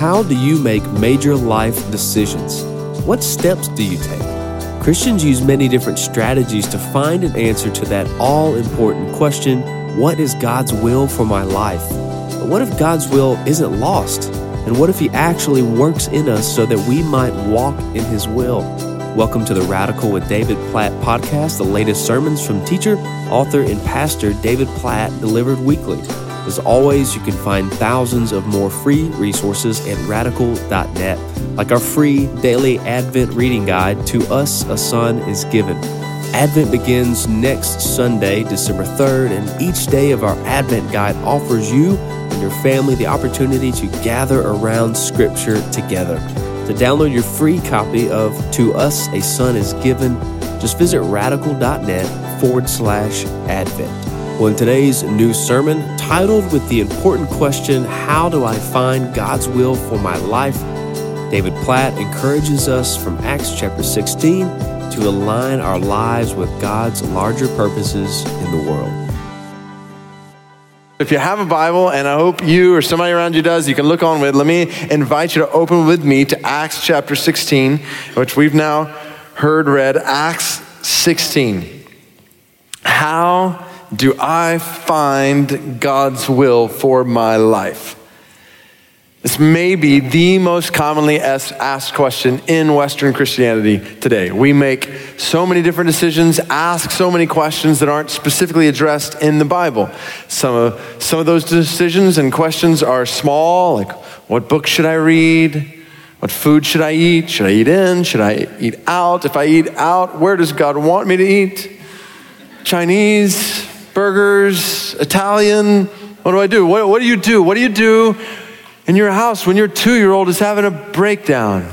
How do you make major life decisions? What steps do you take? Christians use many different strategies to find an answer to that all important question what is God's will for my life? But what if God's will isn't lost? And what if He actually works in us so that we might walk in His will? Welcome to the Radical with David Platt podcast, the latest sermons from teacher, author, and pastor David Platt delivered weekly. As always, you can find thousands of more free resources at radical.net, like our free daily Advent reading guide, To Us a Son is Given. Advent begins next Sunday, December 3rd, and each day of our Advent guide offers you and your family the opportunity to gather around Scripture together. To download your free copy of To Us a Son is Given, just visit radical.net forward slash Advent. Well, in today's new sermon, titled with the important question, How do I find God's will for my life? David Platt encourages us from Acts chapter 16 to align our lives with God's larger purposes in the world. If you have a Bible, and I hope you or somebody around you does, you can look on with, let me invite you to open with me to Acts chapter 16, which we've now heard read. Acts 16. How do I find God's will for my life? This may be the most commonly asked question in Western Christianity today. We make so many different decisions, ask so many questions that aren't specifically addressed in the Bible. Some of, some of those decisions and questions are small, like what book should I read? What food should I eat? Should I eat in? Should I eat out? If I eat out, where does God want me to eat? Chinese, burgers, Italian. What do I do? What, what do you do? What do you do in your house when your two year old is having a breakdown?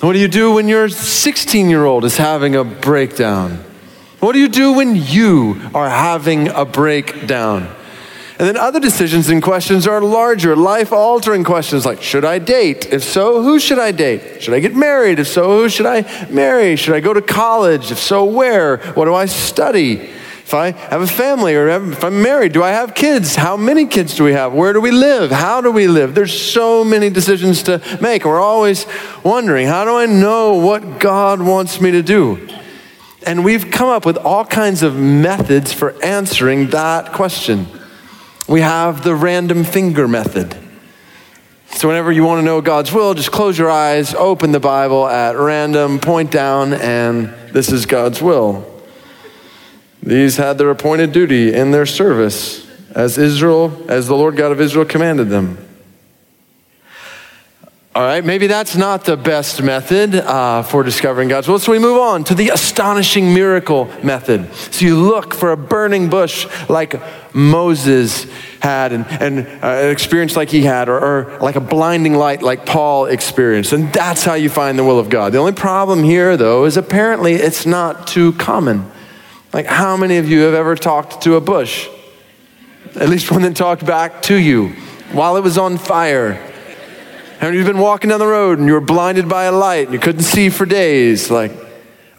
What do you do when your 16 year old is having a breakdown? What do you do when you are having a breakdown? And then other decisions and questions are larger, life altering questions like Should I date? If so, who should I date? Should I get married? If so, who should I marry? Should I go to college? If so, where? What do I study? If I have a family or if I'm married, do I have kids? How many kids do we have? Where do we live? How do we live? There's so many decisions to make. We're always wondering, how do I know what God wants me to do? And we've come up with all kinds of methods for answering that question. We have the random finger method. So, whenever you want to know God's will, just close your eyes, open the Bible at random, point down, and this is God's will. These had their appointed duty in their service as Israel, as the Lord God of Israel commanded them. All right, maybe that's not the best method uh, for discovering God's will. So we move on to the astonishing miracle method. So you look for a burning bush like Moses had and, and uh, an experience like he had, or, or like a blinding light like Paul experienced. And that's how you find the will of God. The only problem here, though, is apparently it's not too common. Like, how many of you have ever talked to a bush? At least one that talked back to you while it was on fire. Have you have been walking down the road and you were blinded by a light and you couldn't see for days? Like,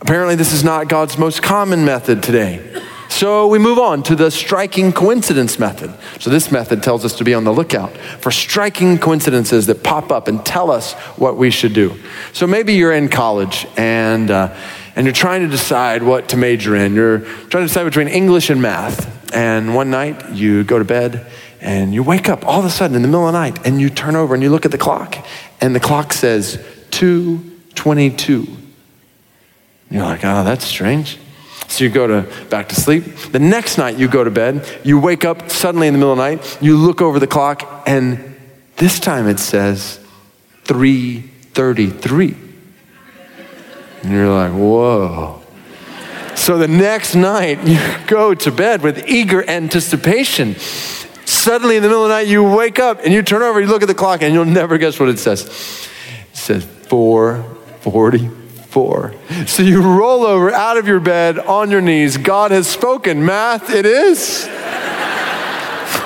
apparently, this is not God's most common method today. So we move on to the striking coincidence method. So this method tells us to be on the lookout for striking coincidences that pop up and tell us what we should do. So maybe you're in college and uh, and you're trying to decide what to major in. You're trying to decide between English and math. And one night you go to bed and you wake up all of a sudden in the middle of the night and you turn over and you look at the clock and the clock says 222. You're like, oh, that's strange. So you go to back to sleep. The next night you go to bed, you wake up suddenly in the middle of the night, you look over the clock, and this time it says 333. And you're like, whoa. So the next night, you go to bed with eager anticipation. Suddenly, in the middle of the night, you wake up and you turn over, you look at the clock, and you'll never guess what it says. It says 444. So you roll over out of your bed on your knees. God has spoken. Math, it is.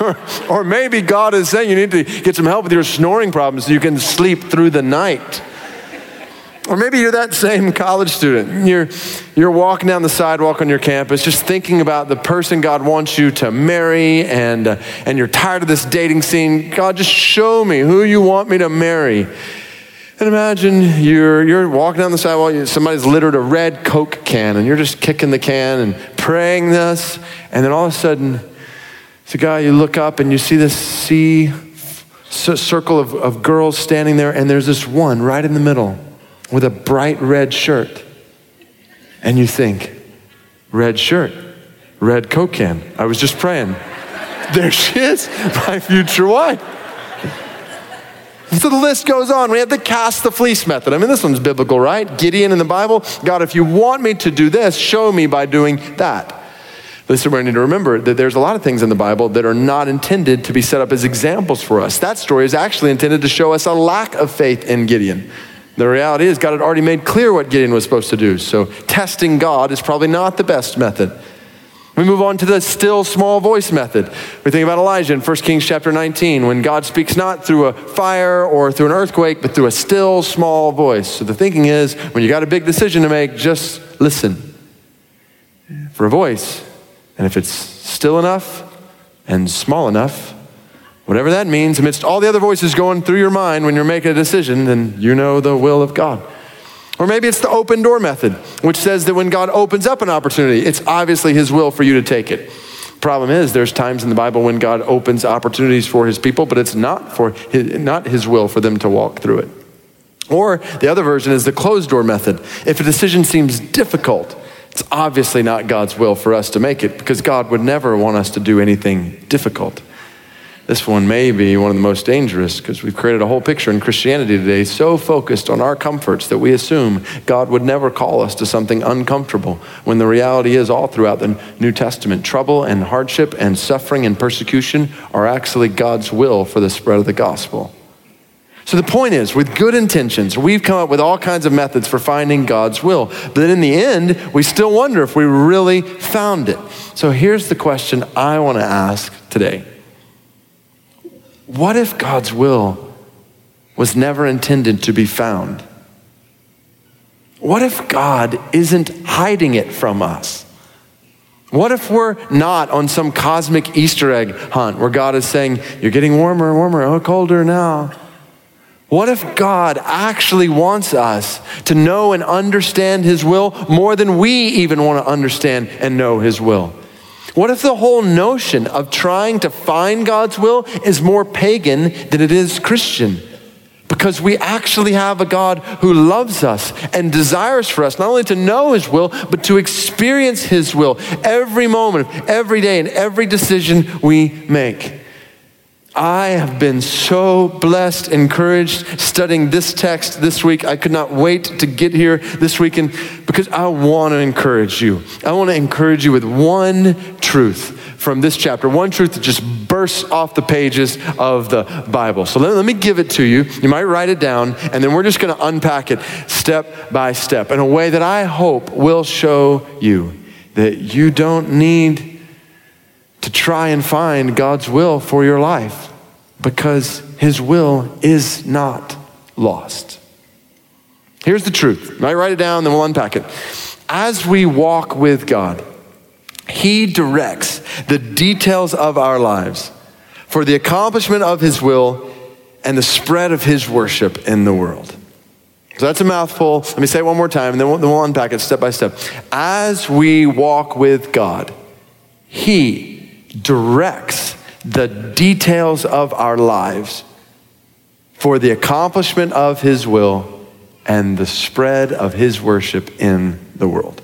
or, or maybe God is saying you need to get some help with your snoring problems so you can sleep through the night. Or maybe you're that same college student. You're, you're walking down the sidewalk on your campus, just thinking about the person God wants you to marry, and, uh, and you're tired of this dating scene. God, just show me who you want me to marry. And imagine you're, you're walking down the sidewalk, somebody's littered a red Coke can, and you're just kicking the can and praying this. And then all of a sudden, it's a guy, you look up and you see this sea circle of, of girls standing there, and there's this one right in the middle with a bright red shirt. And you think, red shirt, red Coke can. I was just praying. there she is, my future wife. So the list goes on. We have the cast the fleece method. I mean, this one's biblical, right? Gideon in the Bible. God, if you want me to do this, show me by doing that. Where I need to remember that there's a lot of things in the Bible that are not intended to be set up as examples for us. That story is actually intended to show us a lack of faith in Gideon. The reality is, God had already made clear what Gideon was supposed to do. So, testing God is probably not the best method. We move on to the still small voice method. We think about Elijah in 1 Kings chapter 19 when God speaks not through a fire or through an earthquake, but through a still small voice. So the thinking is when you got a big decision to make, just listen for a voice. And if it's still enough and small enough, Whatever that means, amidst all the other voices going through your mind when you're making a decision, then you know the will of God. Or maybe it's the open door method, which says that when God opens up an opportunity, it's obviously His will for you to take it. Problem is, there's times in the Bible when God opens opportunities for His people, but it's not for his, not His will for them to walk through it. Or the other version is the closed door method. If a decision seems difficult, it's obviously not God's will for us to make it because God would never want us to do anything difficult. This one may be one of the most dangerous because we've created a whole picture in Christianity today so focused on our comforts that we assume God would never call us to something uncomfortable when the reality is all throughout the New Testament trouble and hardship and suffering and persecution are actually God's will for the spread of the gospel. So the point is, with good intentions, we've come up with all kinds of methods for finding God's will. But in the end, we still wonder if we really found it. So here's the question I want to ask today what if God's will was never intended to be found? What if God isn't hiding it from us? What if we're not on some cosmic Easter egg hunt where God is saying, You're getting warmer and warmer, oh, colder now? What if God actually wants us to know and understand His will more than we even want to understand and know His will? What if the whole notion of trying to find God's will is more pagan than it is Christian? Because we actually have a God who loves us and desires for us not only to know His will, but to experience His will every moment, every day, and every decision we make. I have been so blessed, encouraged studying this text this week. I could not wait to get here this weekend because I want to encourage you. I want to encourage you with one truth from this chapter, one truth that just bursts off the pages of the Bible. So let, let me give it to you. You might write it down, and then we're just going to unpack it step by step in a way that I hope will show you that you don't need to try and find God's will for your life because his will is not lost. Here's the truth. I write it down, then we'll unpack it. As we walk with God, he directs the details of our lives for the accomplishment of his will and the spread of his worship in the world. So that's a mouthful. Let me say it one more time, and then we'll, then we'll unpack it step by step. As we walk with God, he directs the details of our lives for the accomplishment of His will and the spread of His worship in the world.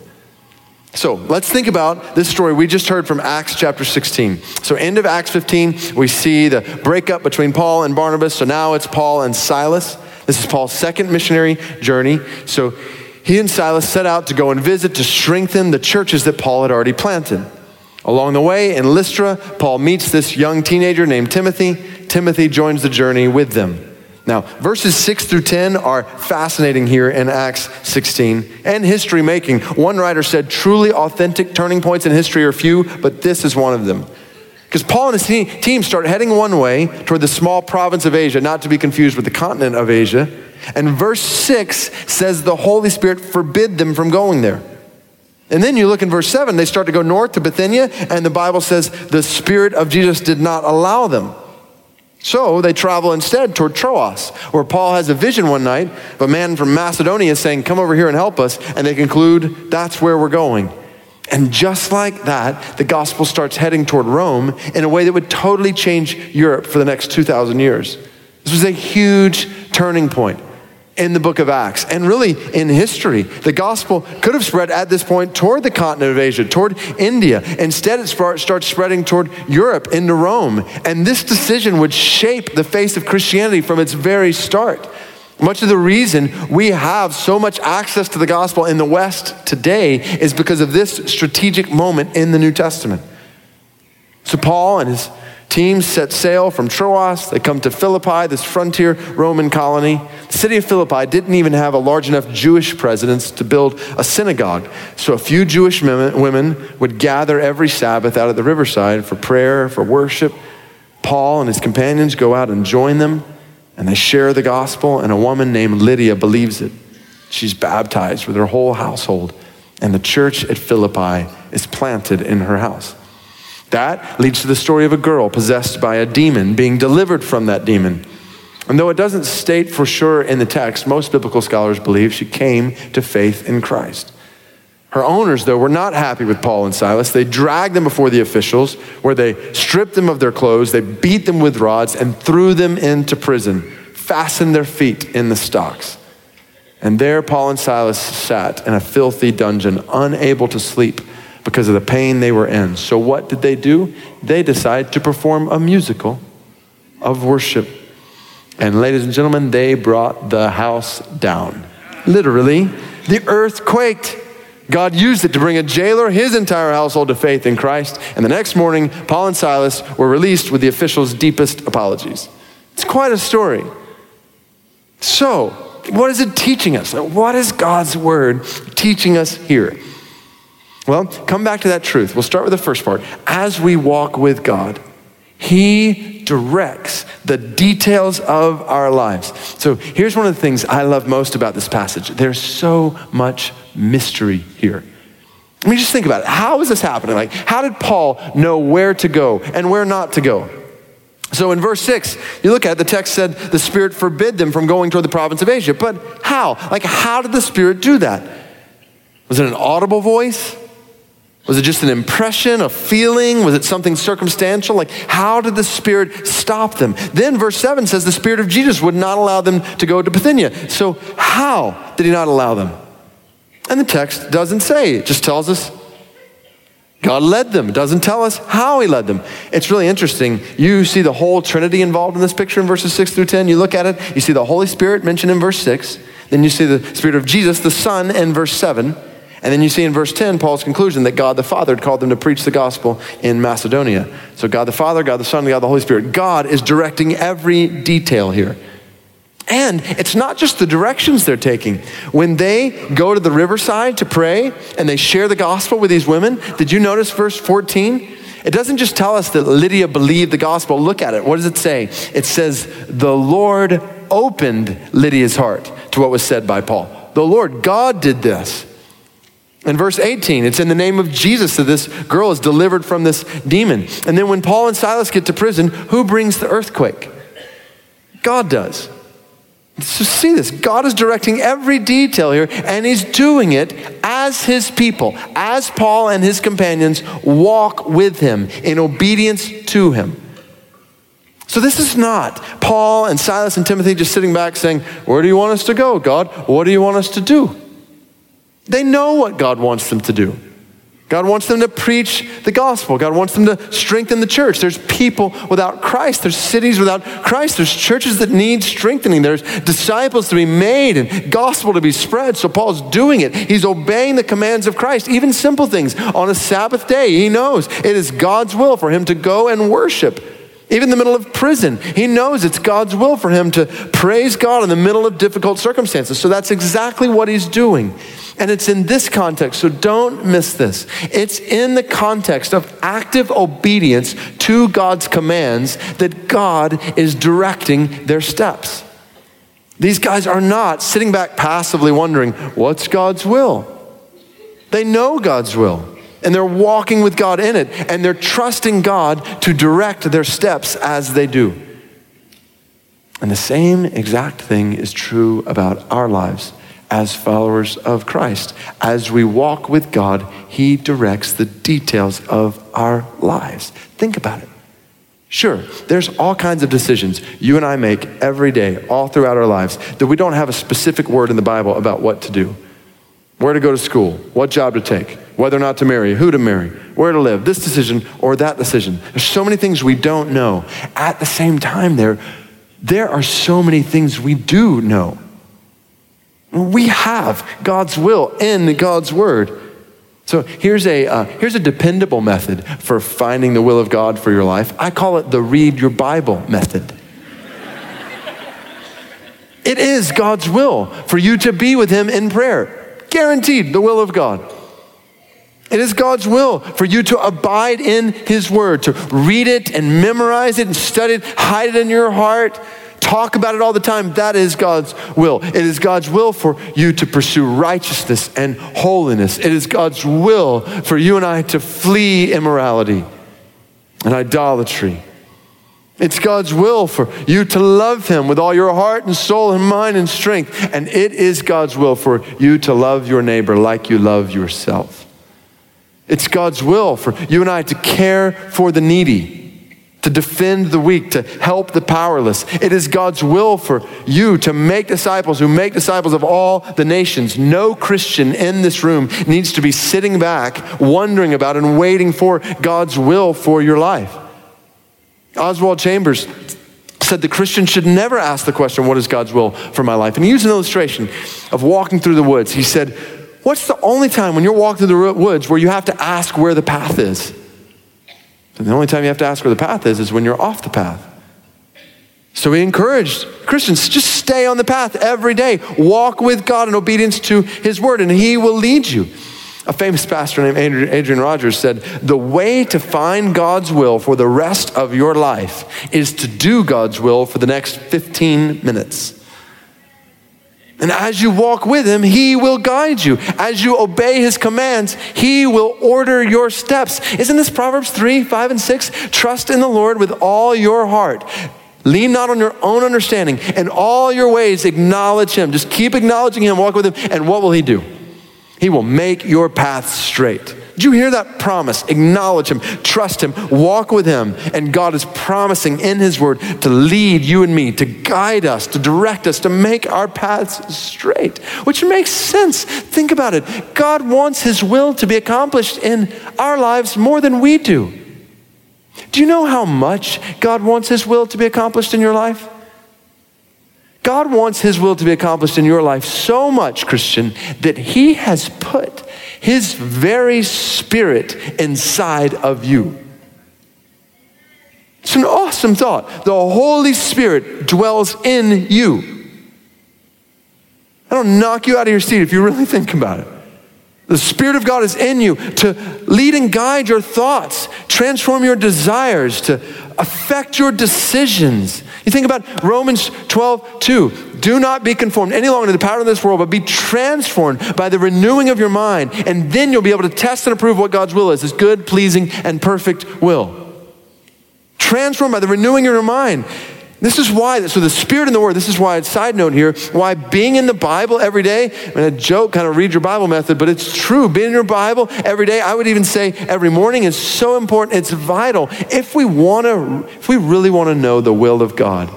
So let's think about this story we just heard from Acts chapter 16. So, end of Acts 15, we see the breakup between Paul and Barnabas. So now it's Paul and Silas. This is Paul's second missionary journey. So, he and Silas set out to go and visit to strengthen the churches that Paul had already planted. Along the way in Lystra, Paul meets this young teenager named Timothy. Timothy joins the journey with them. Now, verses 6 through 10 are fascinating here in Acts 16 and history making. One writer said truly authentic turning points in history are few, but this is one of them. Because Paul and his team start heading one way toward the small province of Asia, not to be confused with the continent of Asia. And verse 6 says the Holy Spirit forbid them from going there. And then you look in verse 7, they start to go north to Bithynia, and the Bible says the Spirit of Jesus did not allow them. So they travel instead toward Troas, where Paul has a vision one night of a man from Macedonia saying, Come over here and help us. And they conclude, That's where we're going. And just like that, the gospel starts heading toward Rome in a way that would totally change Europe for the next 2,000 years. This was a huge turning point in the book of Acts and really in history. The gospel could have spread at this point toward the continent of Asia, toward India. Instead, it starts spreading toward Europe, into Rome. And this decision would shape the face of Christianity from its very start. Much of the reason we have so much access to the gospel in the West today is because of this strategic moment in the New Testament. So, Paul and his team set sail from Troas. They come to Philippi, this frontier Roman colony. The city of Philippi didn't even have a large enough Jewish presence to build a synagogue. So, a few Jewish women would gather every Sabbath out at the riverside for prayer, for worship. Paul and his companions go out and join them and they share the gospel, and a woman named Lydia believes it. She's baptized with her whole household, and the church at Philippi is planted in her house. That leads to the story of a girl possessed by a demon being delivered from that demon. And though it doesn't state for sure in the text, most biblical scholars believe she came to faith in Christ. Her owners, though, were not happy with Paul and Silas. They dragged them before the officials, where they stripped them of their clothes, they beat them with rods, and threw them into prison, fastened their feet in the stocks. And there Paul and Silas sat in a filthy dungeon, unable to sleep because of the pain they were in. So, what did they do? They decided to perform a musical of worship. And, ladies and gentlemen, they brought the house down. Literally, the earth quaked. God used it to bring a jailer, his entire household, to faith in Christ. And the next morning, Paul and Silas were released with the officials' deepest apologies. It's quite a story. So, what is it teaching us? What is God's word teaching us here? Well, come back to that truth. We'll start with the first part. As we walk with God, He directs the details of our lives. So here's one of the things I love most about this passage there's so much mystery here. I mean, just think about it. How is this happening? Like, how did Paul know where to go and where not to go? So in verse 6, you look at it, the text said the Spirit forbid them from going toward the province of Asia. But how? Like, how did the Spirit do that? Was it an audible voice? Was it just an impression, a feeling? Was it something circumstantial? Like, how did the Spirit stop them? Then, verse 7 says the Spirit of Jesus would not allow them to go to Bithynia. So, how did He not allow them? And the text doesn't say, it just tells us God led them. It doesn't tell us how He led them. It's really interesting. You see the whole Trinity involved in this picture in verses 6 through 10. You look at it, you see the Holy Spirit mentioned in verse 6. Then you see the Spirit of Jesus, the Son, in verse 7. And then you see in verse 10 Paul's conclusion that God the Father had called them to preach the gospel in Macedonia. So God the Father, God the Son, God the Holy Spirit. God is directing every detail here. And it's not just the directions they're taking. When they go to the riverside to pray and they share the gospel with these women, did you notice verse 14? It doesn't just tell us that Lydia believed the gospel. Look at it. What does it say? It says, The Lord opened Lydia's heart to what was said by Paul. The Lord, God did this. In verse 18, it's in the name of Jesus that this girl is delivered from this demon. And then when Paul and Silas get to prison, who brings the earthquake? God does. So see this. God is directing every detail here, and He's doing it as His people, as Paul and his companions walk with Him in obedience to Him. So this is not Paul and Silas and Timothy just sitting back saying, Where do you want us to go, God? What do you want us to do? They know what God wants them to do. God wants them to preach the gospel. God wants them to strengthen the church. There's people without Christ. There's cities without Christ. There's churches that need strengthening. There's disciples to be made and gospel to be spread. So Paul's doing it. He's obeying the commands of Christ, even simple things. On a Sabbath day, he knows it is God's will for him to go and worship. Even in the middle of prison, he knows it's God's will for him to praise God in the middle of difficult circumstances. So that's exactly what he's doing. And it's in this context, so don't miss this. It's in the context of active obedience to God's commands that God is directing their steps. These guys are not sitting back passively wondering, what's God's will? They know God's will and they're walking with God in it, and they're trusting God to direct their steps as they do. And the same exact thing is true about our lives as followers of Christ. As we walk with God, He directs the details of our lives. Think about it. Sure, there's all kinds of decisions you and I make every day, all throughout our lives, that we don't have a specific word in the Bible about what to do. Where to go to school, what job to take, whether or not to marry, who to marry, where to live, this decision or that decision. There's so many things we don't know. At the same time, there, there are so many things we do know. We have God's will in God's word. So here's a, uh, here's a dependable method for finding the will of God for your life. I call it the read your Bible method. it is God's will for you to be with Him in prayer. Guaranteed, the will of God. It is God's will for you to abide in His Word, to read it and memorize it and study it, hide it in your heart, talk about it all the time. That is God's will. It is God's will for you to pursue righteousness and holiness. It is God's will for you and I to flee immorality and idolatry. It's God's will for you to love Him with all your heart and soul and mind and strength. And it is God's will for you to love your neighbor like you love yourself. It's God's will for you and I to care for the needy to defend the weak, to help the powerless. It is God's will for you to make disciples who make disciples of all the nations. No Christian in this room needs to be sitting back, wondering about and waiting for God's will for your life. Oswald Chambers said the Christian should never ask the question, What is God's will for my life? And he used an illustration of walking through the woods. He said, What's the only time when you're walking through the woods where you have to ask where the path is? And the only time you have to ask where the path is is when you're off the path. So we encourage Christians just stay on the path every day. Walk with God in obedience to his word, and he will lead you. A famous pastor named Adrian Rogers said, The way to find God's will for the rest of your life is to do God's will for the next 15 minutes. And as you walk with him, he will guide you. As you obey his commands, he will order your steps. Isn't this Proverbs 3, 5, and 6? Trust in the Lord with all your heart. Lean not on your own understanding. In all your ways, acknowledge him. Just keep acknowledging him, walk with him, and what will he do? He will make your path straight. Did you hear that promise? Acknowledge Him, trust Him, walk with Him. And God is promising in His Word to lead you and me, to guide us, to direct us, to make our paths straight, which makes sense. Think about it. God wants His will to be accomplished in our lives more than we do. Do you know how much God wants His will to be accomplished in your life? God wants His will to be accomplished in your life so much, Christian, that He has put his very spirit inside of you. It's an awesome thought. The Holy Spirit dwells in you. I don't knock you out of your seat if you really think about it. The Spirit of God is in you to lead and guide your thoughts, transform your desires, to affect your decisions. You think about Romans 12, 2. Do not be conformed any longer to the pattern of this world, but be transformed by the renewing of your mind. And then you'll be able to test and approve what God's will is his good, pleasing, and perfect will. Transformed by the renewing of your mind. This is why, so the Spirit in the Word, this is why, side note here, why being in the Bible every day, I mean, a joke, kind of read your Bible method, but it's true. Being in your Bible every day, I would even say every morning is so important. It's vital. If we want to, if we really want to know the will of God,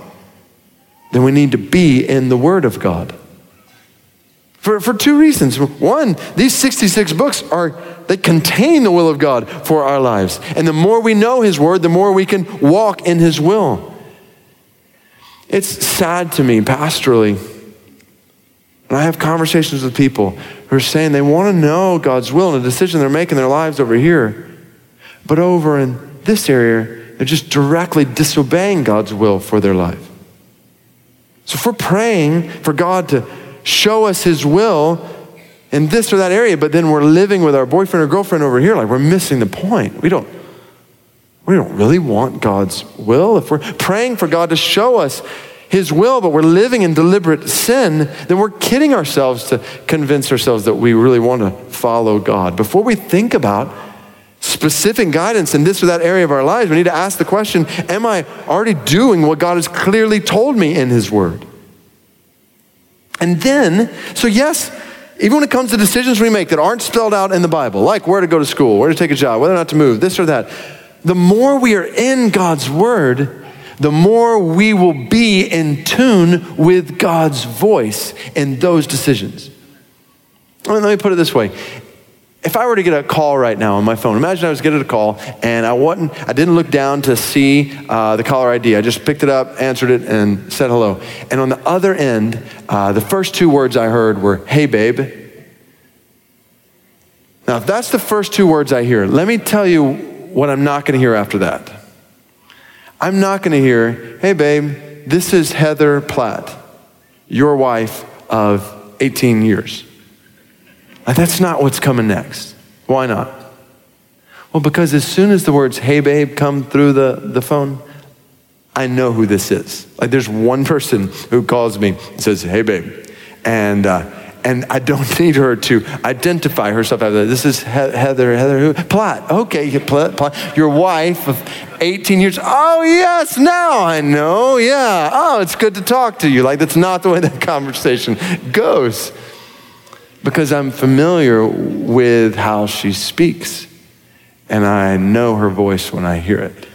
then we need to be in the Word of God. For, for two reasons. One, these 66 books are, they contain the will of God for our lives. And the more we know His Word, the more we can walk in His will. It's sad to me, pastorally, and I have conversations with people who are saying they want to know God's will and the decision they're making in their lives over here. But over in this area, they're just directly disobeying God's will for their life. So if we're praying for God to show us His will in this or that area, but then we're living with our boyfriend or girlfriend over here, like we're missing the point. We don't, we don't really want God's will. If we're praying for God to show us His will, but we're living in deliberate sin, then we're kidding ourselves to convince ourselves that we really want to follow God. Before we think about specific guidance in this or that area of our lives, we need to ask the question Am I already doing what God has clearly told me in His Word? And then, so yes, even when it comes to decisions we make that aren't spelled out in the Bible, like where to go to school, where to take a job, whether or not to move, this or that, the more we are in God's Word, the more we will be in tune with God's voice in those decisions. Let me put it this way if I were to get a call right now on my phone, imagine I was getting a call and I wasn't, I didn't look down to see uh, the caller ID. I just picked it up, answered it, and said hello. And on the other end, uh, the first two words I heard were, "Hey, babe." Now, if that's the first two words I hear, let me tell you what I'm not going to hear after that. I'm not going to hear, "Hey, babe, this is Heather Platt, your wife of 18 years." That's not what's coming next. Why not? Well, because as soon as the words, hey babe, come through the, the phone, I know who this is. Like there's one person who calls me and says, hey babe. And, uh, and I don't need her to identify herself as this is Heather, Heather who? Okay, Platt, your wife of 18 years. Oh, yes, now I know. Yeah. Oh, it's good to talk to you. Like that's not the way that conversation goes because I'm familiar with how she speaks and I know her voice when I hear it.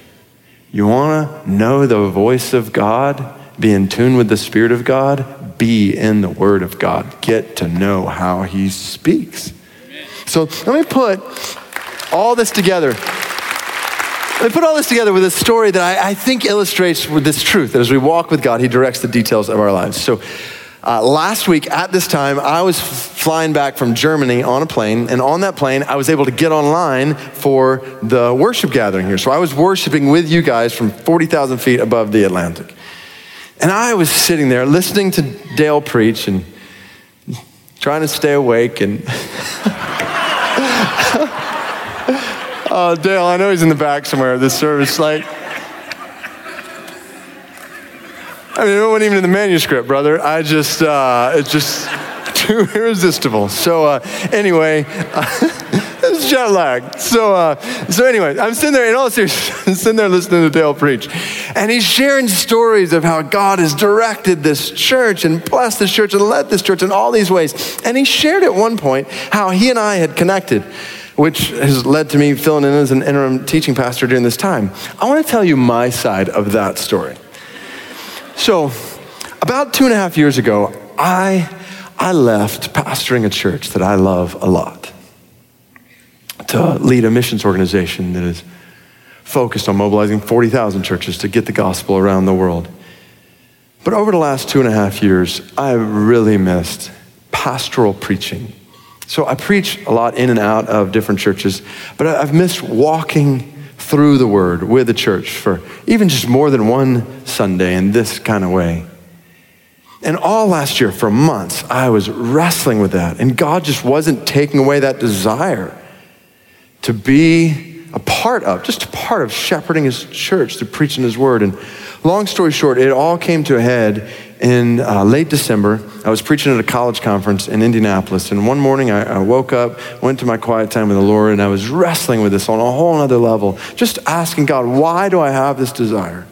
You want to know the voice of God? Be in tune with the Spirit of God? Be in the Word of God. Get to know how He speaks. So let me put all this together. Let me put all this together with a story that I, I think illustrates this truth that as we walk with God, He directs the details of our lives. So uh, last week at this time, I was f- flying back from Germany on a plane, and on that plane, I was able to get online for the worship gathering here. So I was worshiping with you guys from 40,000 feet above the Atlantic. And I was sitting there listening to Dale preach and trying to stay awake and. oh, Dale, I know he's in the back somewhere of this service. Like, I mean, it wasn't even in the manuscript, brother. I just, uh, it's just too irresistible. So, uh, anyway, uh, it's jet lag. So, uh, so anyway, I'm sitting there in all seriousness, I'm sitting there listening to Dale preach. And he's sharing stories of how God has directed this church and blessed this church and led this church in all these ways. And he shared at one point how he and I had connected which has led to me filling in as an interim teaching pastor during this time. I want to tell you my side of that story. So, about two and a half years ago, I, I left pastoring a church that I love a lot to lead a missions organization that is focused on mobilizing 40,000 churches to get the gospel around the world. But over the last two and a half years, I've really missed pastoral preaching. So I preach a lot in and out of different churches, but I've missed walking through the word with the church for even just more than one Sunday in this kind of way. And all last year, for months, I was wrestling with that. And God just wasn't taking away that desire to be a part of, just a part of shepherding his church, to preaching his word. And long story short, it all came to a head in uh, late December, I was preaching at a college conference in Indianapolis. And one morning I, I, woke up, went to my quiet time with the Lord, and I was wrestling with this on a whole other level, just asking God, why do I have this desire?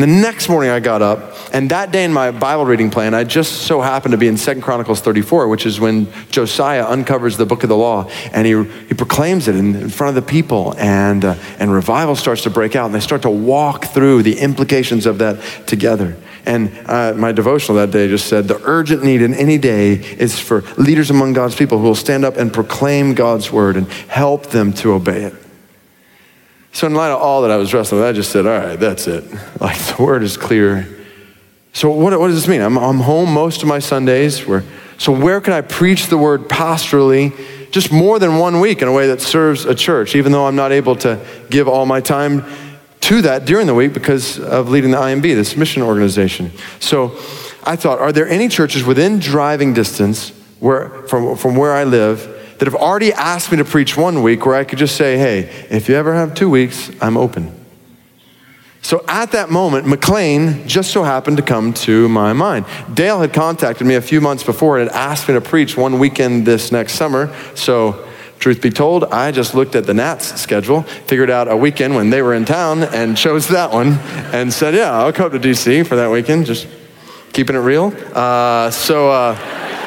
And the next morning I got up, and that day in my Bible reading plan, I just so happened to be in Second Chronicles 34, which is when Josiah uncovers the book of the law and he, he proclaims it in, in front of the people, and, uh, and revival starts to break out, and they start to walk through the implications of that together. And uh, my devotional that day just said the urgent need in any day is for leaders among God's people who will stand up and proclaim God's word and help them to obey it. So, in light of all that I was wrestling with, I just said, all right, that's it. Like, the word is clear. So, what, what does this mean? I'm, I'm home most of my Sundays. Where, so, where can I preach the word pastorally just more than one week in a way that serves a church, even though I'm not able to give all my time to that during the week because of leading the IMB, this mission organization. So I thought, are there any churches within driving distance where, from, from where I live that have already asked me to preach one week where I could just say, hey, if you ever have two weeks, I'm open. So at that moment, McLean just so happened to come to my mind. Dale had contacted me a few months before and had asked me to preach one weekend this next summer. So, truth be told, I just looked at the Nats schedule, figured out a weekend when they were in town, and chose that one and said, Yeah, I'll come to DC for that weekend, just keeping it real. Uh, so, uh,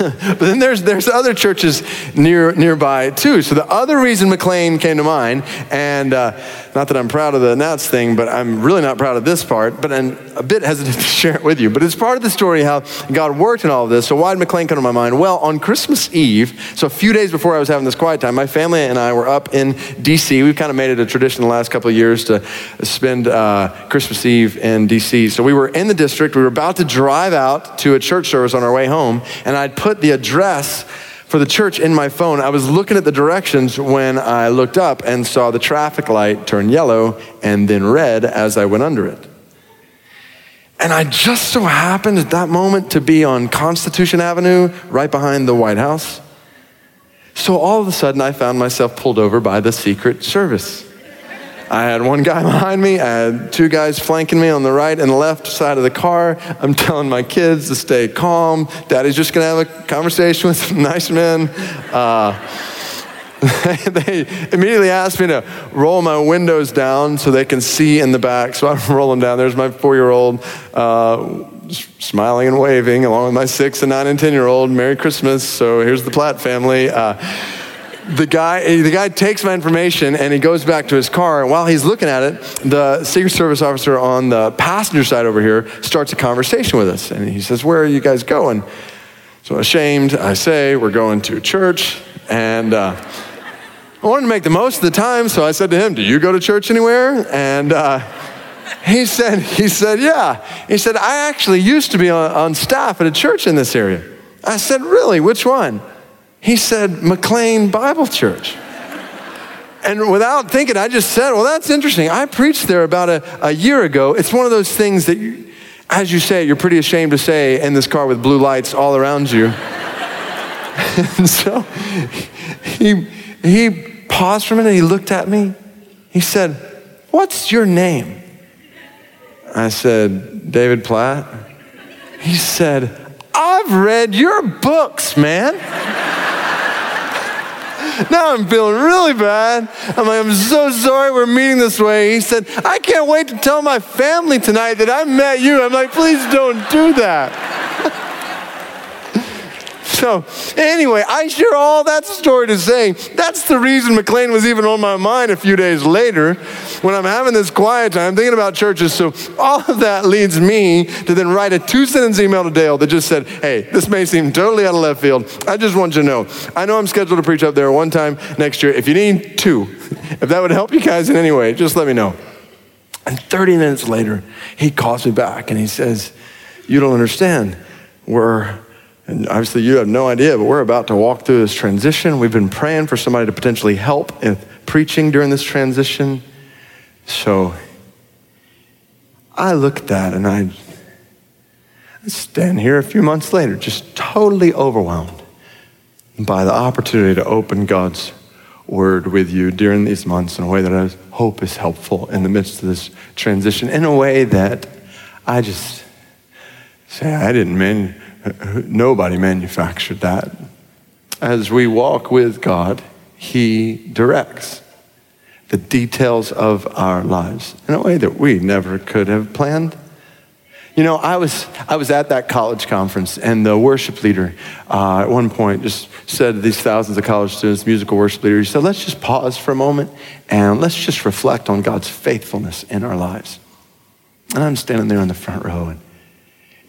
but then there's, there's other churches near, nearby too. So the other reason McLean came to mind, and uh, not that I'm proud of the Nats thing, but I'm really not proud of this part, but I'm a bit hesitant to share it with you. But it's part of the story how God worked in all of this. So why did McLean come to my mind? Well, on Christmas Eve, so a few days before I was having this quiet time, my family and I were up in D.C. We've kind of made it a tradition the last couple of years to spend uh, Christmas Eve in D.C. So we were in the district. We were about to drive out to a church service on our way home, and I'd put the address for the church in my phone. I was looking at the directions when I looked up and saw the traffic light turn yellow and then red as I went under it. And I just so happened at that moment to be on Constitution Avenue, right behind the White House. So all of a sudden, I found myself pulled over by the Secret Service. I had one guy behind me, I had two guys flanking me on the right and left side of the car. I'm telling my kids to stay calm. Daddy's just going to have a conversation with some nice men. Uh, they immediately asked me to roll my windows down so they can see in the back. So I'm rolling down. There's my four year old uh, smiling and waving, along with my six and nine and 10 year old. Merry Christmas. So here's the Platt family. Uh, the guy, the guy takes my information and he goes back to his car. And while he's looking at it, the Secret Service officer on the passenger side over here starts a conversation with us. And he says, Where are you guys going? So ashamed, I say, We're going to church. And uh, I wanted to make the most of the time, so I said to him, Do you go to church anywhere? And uh, he said, he said, yeah. He said, I actually used to be on, on staff at a church in this area. I said, really? Which one? He said, McLean Bible Church. And without thinking, I just said, Well, that's interesting. I preached there about a, a year ago. It's one of those things that, you, as you say, you're pretty ashamed to say in this car with blue lights all around you. and so he, he paused for a minute. He looked at me. He said, What's your name? I said, David Platt. He said, I've read your books, man. Now I'm feeling really bad. I'm like, I'm so sorry we're meeting this way. He said, I can't wait to tell my family tonight that I met you. I'm like, please don't do that. So, anyway, I share all that story to say that's the reason McLean was even on my mind a few days later when I'm having this quiet time thinking about churches. So, all of that leads me to then write a two sentence email to Dale that just said, Hey, this may seem totally out of left field. I just want you to know I know I'm scheduled to preach up there one time next year. If you need two, if that would help you guys in any way, just let me know. And 30 minutes later, he calls me back and he says, You don't understand. We're and obviously, you have no idea, but we're about to walk through this transition. We've been praying for somebody to potentially help in preaching during this transition. So I look at that and I stand here a few months later, just totally overwhelmed by the opportunity to open God's word with you during these months in a way that I hope is helpful in the midst of this transition, in a way that I just say, I didn't mean Nobody manufactured that. As we walk with God, He directs the details of our lives in a way that we never could have planned. You know, I was, I was at that college conference, and the worship leader uh, at one point just said to these thousands of college students, musical worship leader, he said, let's just pause for a moment and let's just reflect on God's faithfulness in our lives. And I'm standing there in the front row, and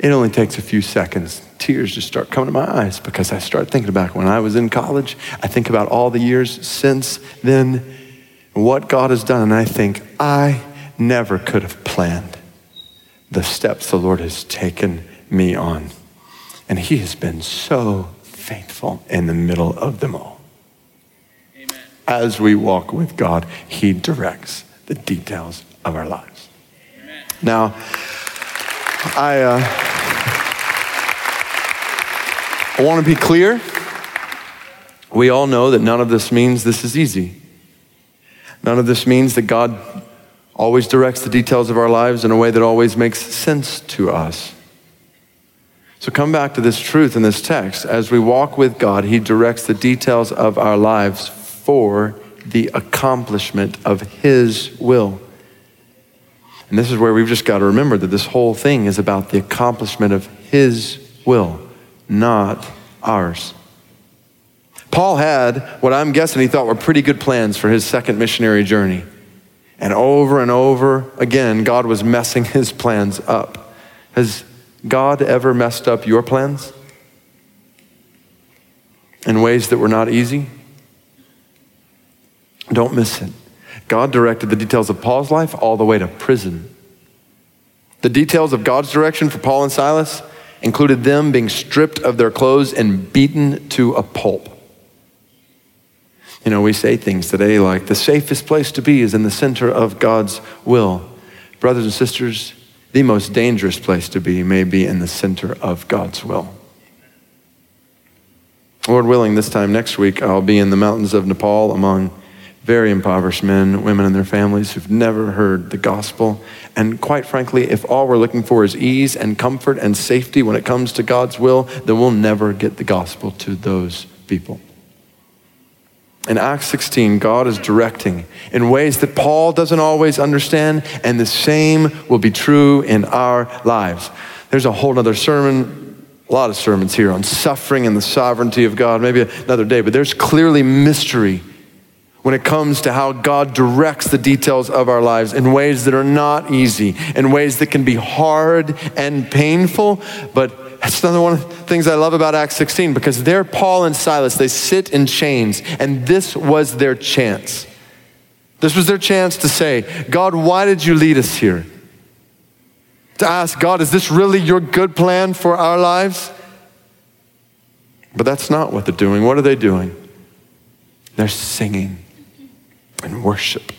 it only takes a few seconds. Tears just start coming to my eyes because I start thinking back when I was in college. I think about all the years since then, what God has done, and I think I never could have planned the steps the Lord has taken me on. And He has been so faithful in the middle of them all. Amen. As we walk with God, He directs the details of our lives. Amen. Now, I, uh, I want to be clear. We all know that none of this means this is easy. None of this means that God always directs the details of our lives in a way that always makes sense to us. So come back to this truth in this text. As we walk with God, He directs the details of our lives for the accomplishment of His will. And this is where we've just got to remember that this whole thing is about the accomplishment of His will, not ours. Paul had what I'm guessing he thought were pretty good plans for his second missionary journey. And over and over again, God was messing his plans up. Has God ever messed up your plans? In ways that were not easy? Don't miss it. God directed the details of Paul's life all the way to prison. The details of God's direction for Paul and Silas included them being stripped of their clothes and beaten to a pulp. You know, we say things today like the safest place to be is in the center of God's will. Brothers and sisters, the most dangerous place to be may be in the center of God's will. Lord willing, this time next week, I'll be in the mountains of Nepal among very impoverished men, women, and their families who've never heard the gospel. And quite frankly, if all we're looking for is ease and comfort and safety when it comes to God's will, then we'll never get the gospel to those people. In Acts 16, God is directing in ways that Paul doesn't always understand, and the same will be true in our lives. There's a whole other sermon, a lot of sermons here on suffering and the sovereignty of God, maybe another day, but there's clearly mystery when it comes to how God directs the details of our lives in ways that are not easy, in ways that can be hard and painful, but that's another one of the things I love about Acts 16 because they're Paul and Silas. They sit in chains, and this was their chance. This was their chance to say, God, why did you lead us here? To ask, God, is this really your good plan for our lives? But that's not what they're doing. What are they doing? They're singing and worship.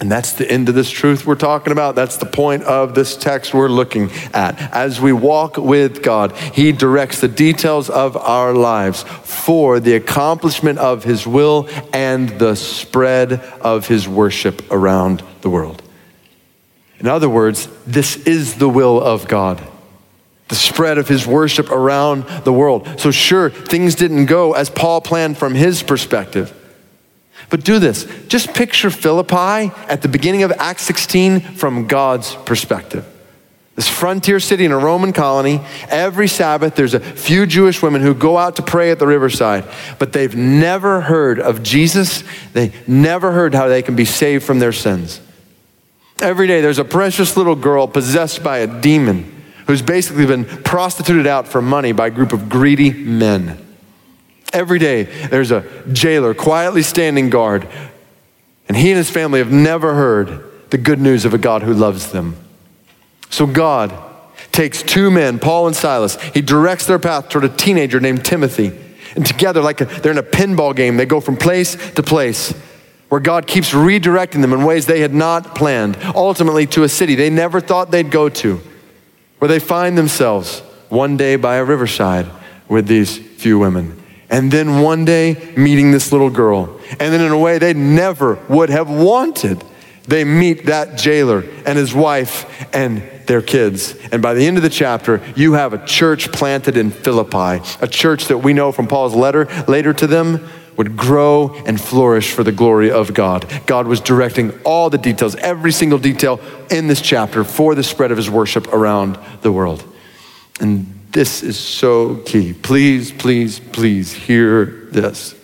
And that's the end of this truth we're talking about. That's the point of this text we're looking at. As we walk with God, He directs the details of our lives for the accomplishment of His will and the spread of His worship around the world. In other words, this is the will of God. The spread of his worship around the world. So, sure, things didn't go as Paul planned from his perspective. But do this. Just picture Philippi at the beginning of Acts 16 from God's perspective. This frontier city in a Roman colony, every Sabbath there's a few Jewish women who go out to pray at the riverside, but they've never heard of Jesus. They never heard how they can be saved from their sins. Every day there's a precious little girl possessed by a demon who's basically been prostituted out for money by a group of greedy men. Every day, there's a jailer quietly standing guard, and he and his family have never heard the good news of a God who loves them. So God takes two men, Paul and Silas, he directs their path toward a teenager named Timothy. And together, like a, they're in a pinball game, they go from place to place where God keeps redirecting them in ways they had not planned, ultimately to a city they never thought they'd go to, where they find themselves one day by a riverside with these few women and then one day meeting this little girl. And then in a way they never would have wanted, they meet that jailer and his wife and their kids. And by the end of the chapter, you have a church planted in Philippi, a church that we know from Paul's letter later to them would grow and flourish for the glory of God. God was directing all the details, every single detail in this chapter for the spread of his worship around the world. And this is so key. Please, please, please hear this.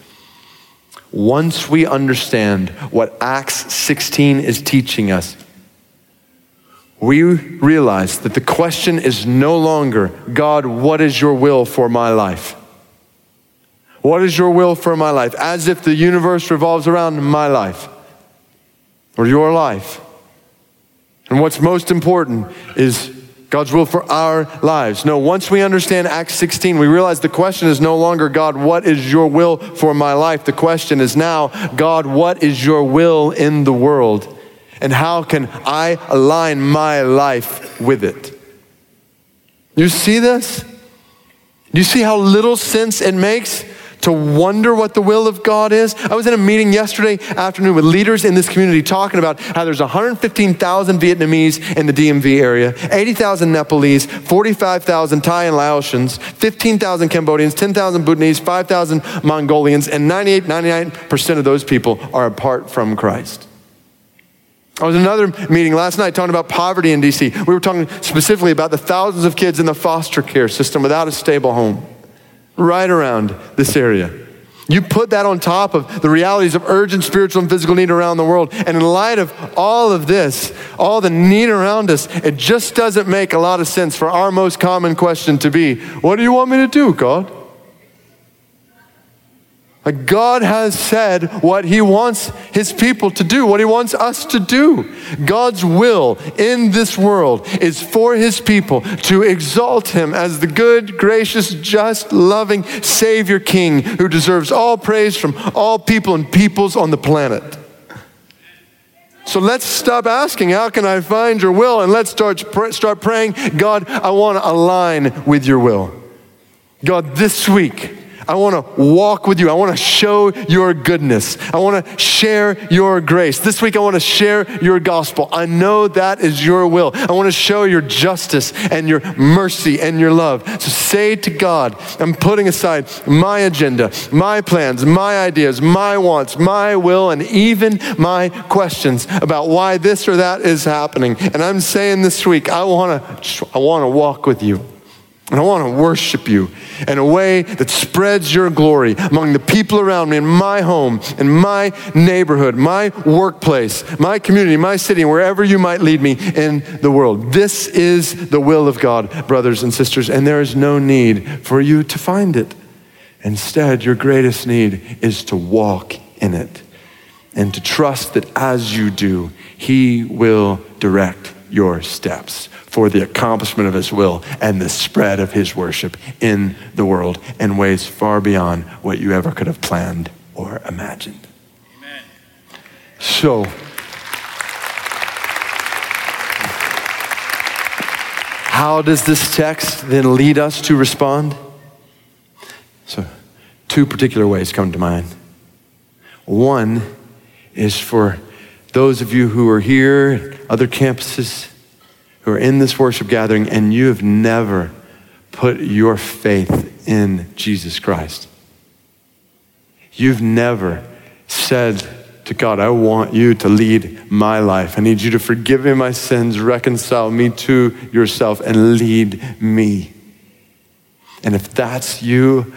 Once we understand what Acts 16 is teaching us, we realize that the question is no longer, God, what is your will for my life? What is your will for my life? As if the universe revolves around my life or your life. And what's most important is God's will for our lives. No, once we understand Acts 16, we realize the question is no longer, God, what is your will for my life? The question is now, God, what is your will in the world? And how can I align my life with it? You see this? You see how little sense it makes to wonder what the will of God is? I was in a meeting yesterday afternoon with leaders in this community talking about how there's 115,000 Vietnamese in the DMV area, 80,000 Nepalese, 45,000 Thai and Laotians, 15,000 Cambodians, 10,000 Bhutanese, 5,000 Mongolians, and 98, 99% of those people are apart from Christ. I was in another meeting last night talking about poverty in DC. We were talking specifically about the thousands of kids in the foster care system without a stable home right around this area. You put that on top of the realities of urgent spiritual and physical need around the world. And in light of all of this, all the need around us, it just doesn't make a lot of sense for our most common question to be, What do you want me to do, God? God has said what He wants His people to do, what He wants us to do. God's will in this world is for His people to exalt Him as the good, gracious, just, loving Savior King who deserves all praise from all people and peoples on the planet. So let's stop asking, How can I find your will? And let's start, start praying, God, I want to align with your will. God, this week, I want to walk with you. I want to show your goodness. I want to share your grace. This week, I want to share your gospel. I know that is your will. I want to show your justice and your mercy and your love. So say to God, I'm putting aside my agenda, my plans, my ideas, my wants, my will, and even my questions about why this or that is happening. And I'm saying this week, I want to, I want to walk with you. And I want to worship you in a way that spreads your glory among the people around me in my home, in my neighborhood, my workplace, my community, my city, wherever you might lead me in the world. This is the will of God, brothers and sisters, and there is no need for you to find it. Instead, your greatest need is to walk in it and to trust that as you do, He will direct your steps for the accomplishment of his will and the spread of his worship in the world in ways far beyond what you ever could have planned or imagined. Amen. So, how does this text then lead us to respond? So, two particular ways come to mind. One is for those of you who are here, other campuses, who are in this worship gathering and you have never put your faith in Jesus Christ. You've never said to God, I want you to lead my life. I need you to forgive me my sins, reconcile me to yourself, and lead me. And if that's you,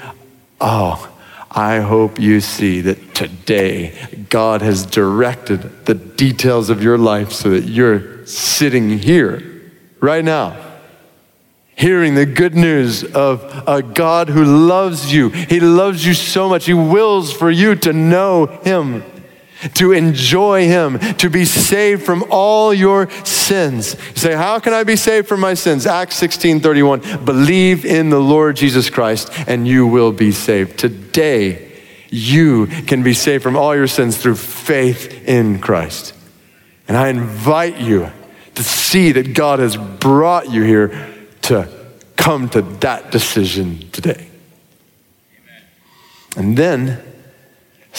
oh, I hope you see that today God has directed the details of your life so that you're sitting here right now, hearing the good news of a God who loves you. He loves you so much. He wills for you to know Him, to enjoy Him, to be saved from all your sins. You say, How can I be saved from my sins? Acts 16 31. Believe in the Lord Jesus Christ and you will be saved. Today, you can be saved from all your sins through faith in Christ. And I invite you to see that God has brought you here to come to that decision today. Amen. And then,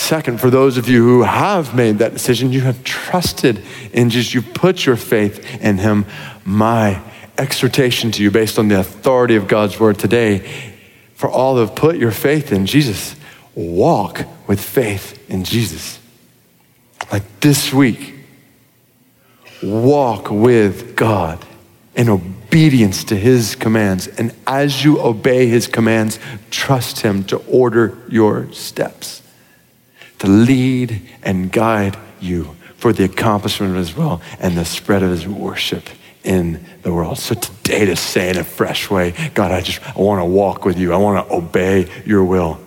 second, for those of you who have made that decision, you have trusted in Jesus, you put your faith in Him. My exhortation to you, based on the authority of God's word today, for all who have put your faith in Jesus, walk with faith in Jesus. Like this week, walk with God in obedience to his commands. And as you obey his commands, trust him to order your steps, to lead and guide you for the accomplishment of his will and the spread of his worship in the world. So today to say in a fresh way, God, I just I want to walk with you. I want to obey your will.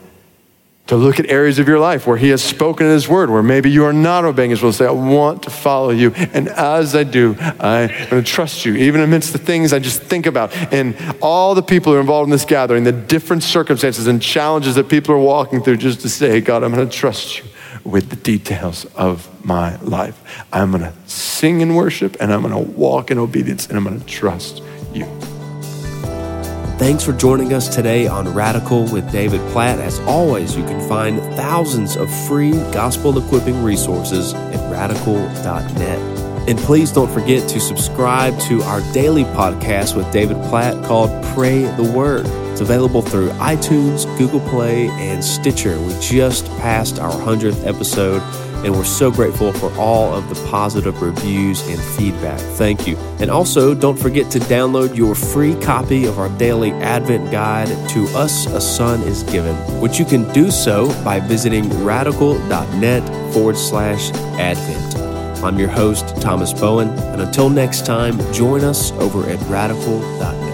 To look at areas of your life where He has spoken in His Word, where maybe you are not obeying His will. Say, I want to follow you. And as I do, I'm going to trust you, even amidst the things I just think about. And all the people who are involved in this gathering, the different circumstances and challenges that people are walking through, just to say, God, I'm going to trust you with the details of my life. I'm going to sing and worship, and I'm going to walk in obedience, and I'm going to trust you. Thanks for joining us today on Radical with David Platt. As always, you can find thousands of free gospel equipping resources at radical.net. And please don't forget to subscribe to our daily podcast with David Platt called Pray the Word. It's available through iTunes, Google Play, and Stitcher. We just passed our 100th episode and we're so grateful for all of the positive reviews and feedback. Thank you. And also, don't forget to download your free copy of our daily Advent guide, To Us a Son is Given, which you can do so by visiting radical.net forward slash Advent. I'm your host, Thomas Bowen, and until next time, join us over at radical.net.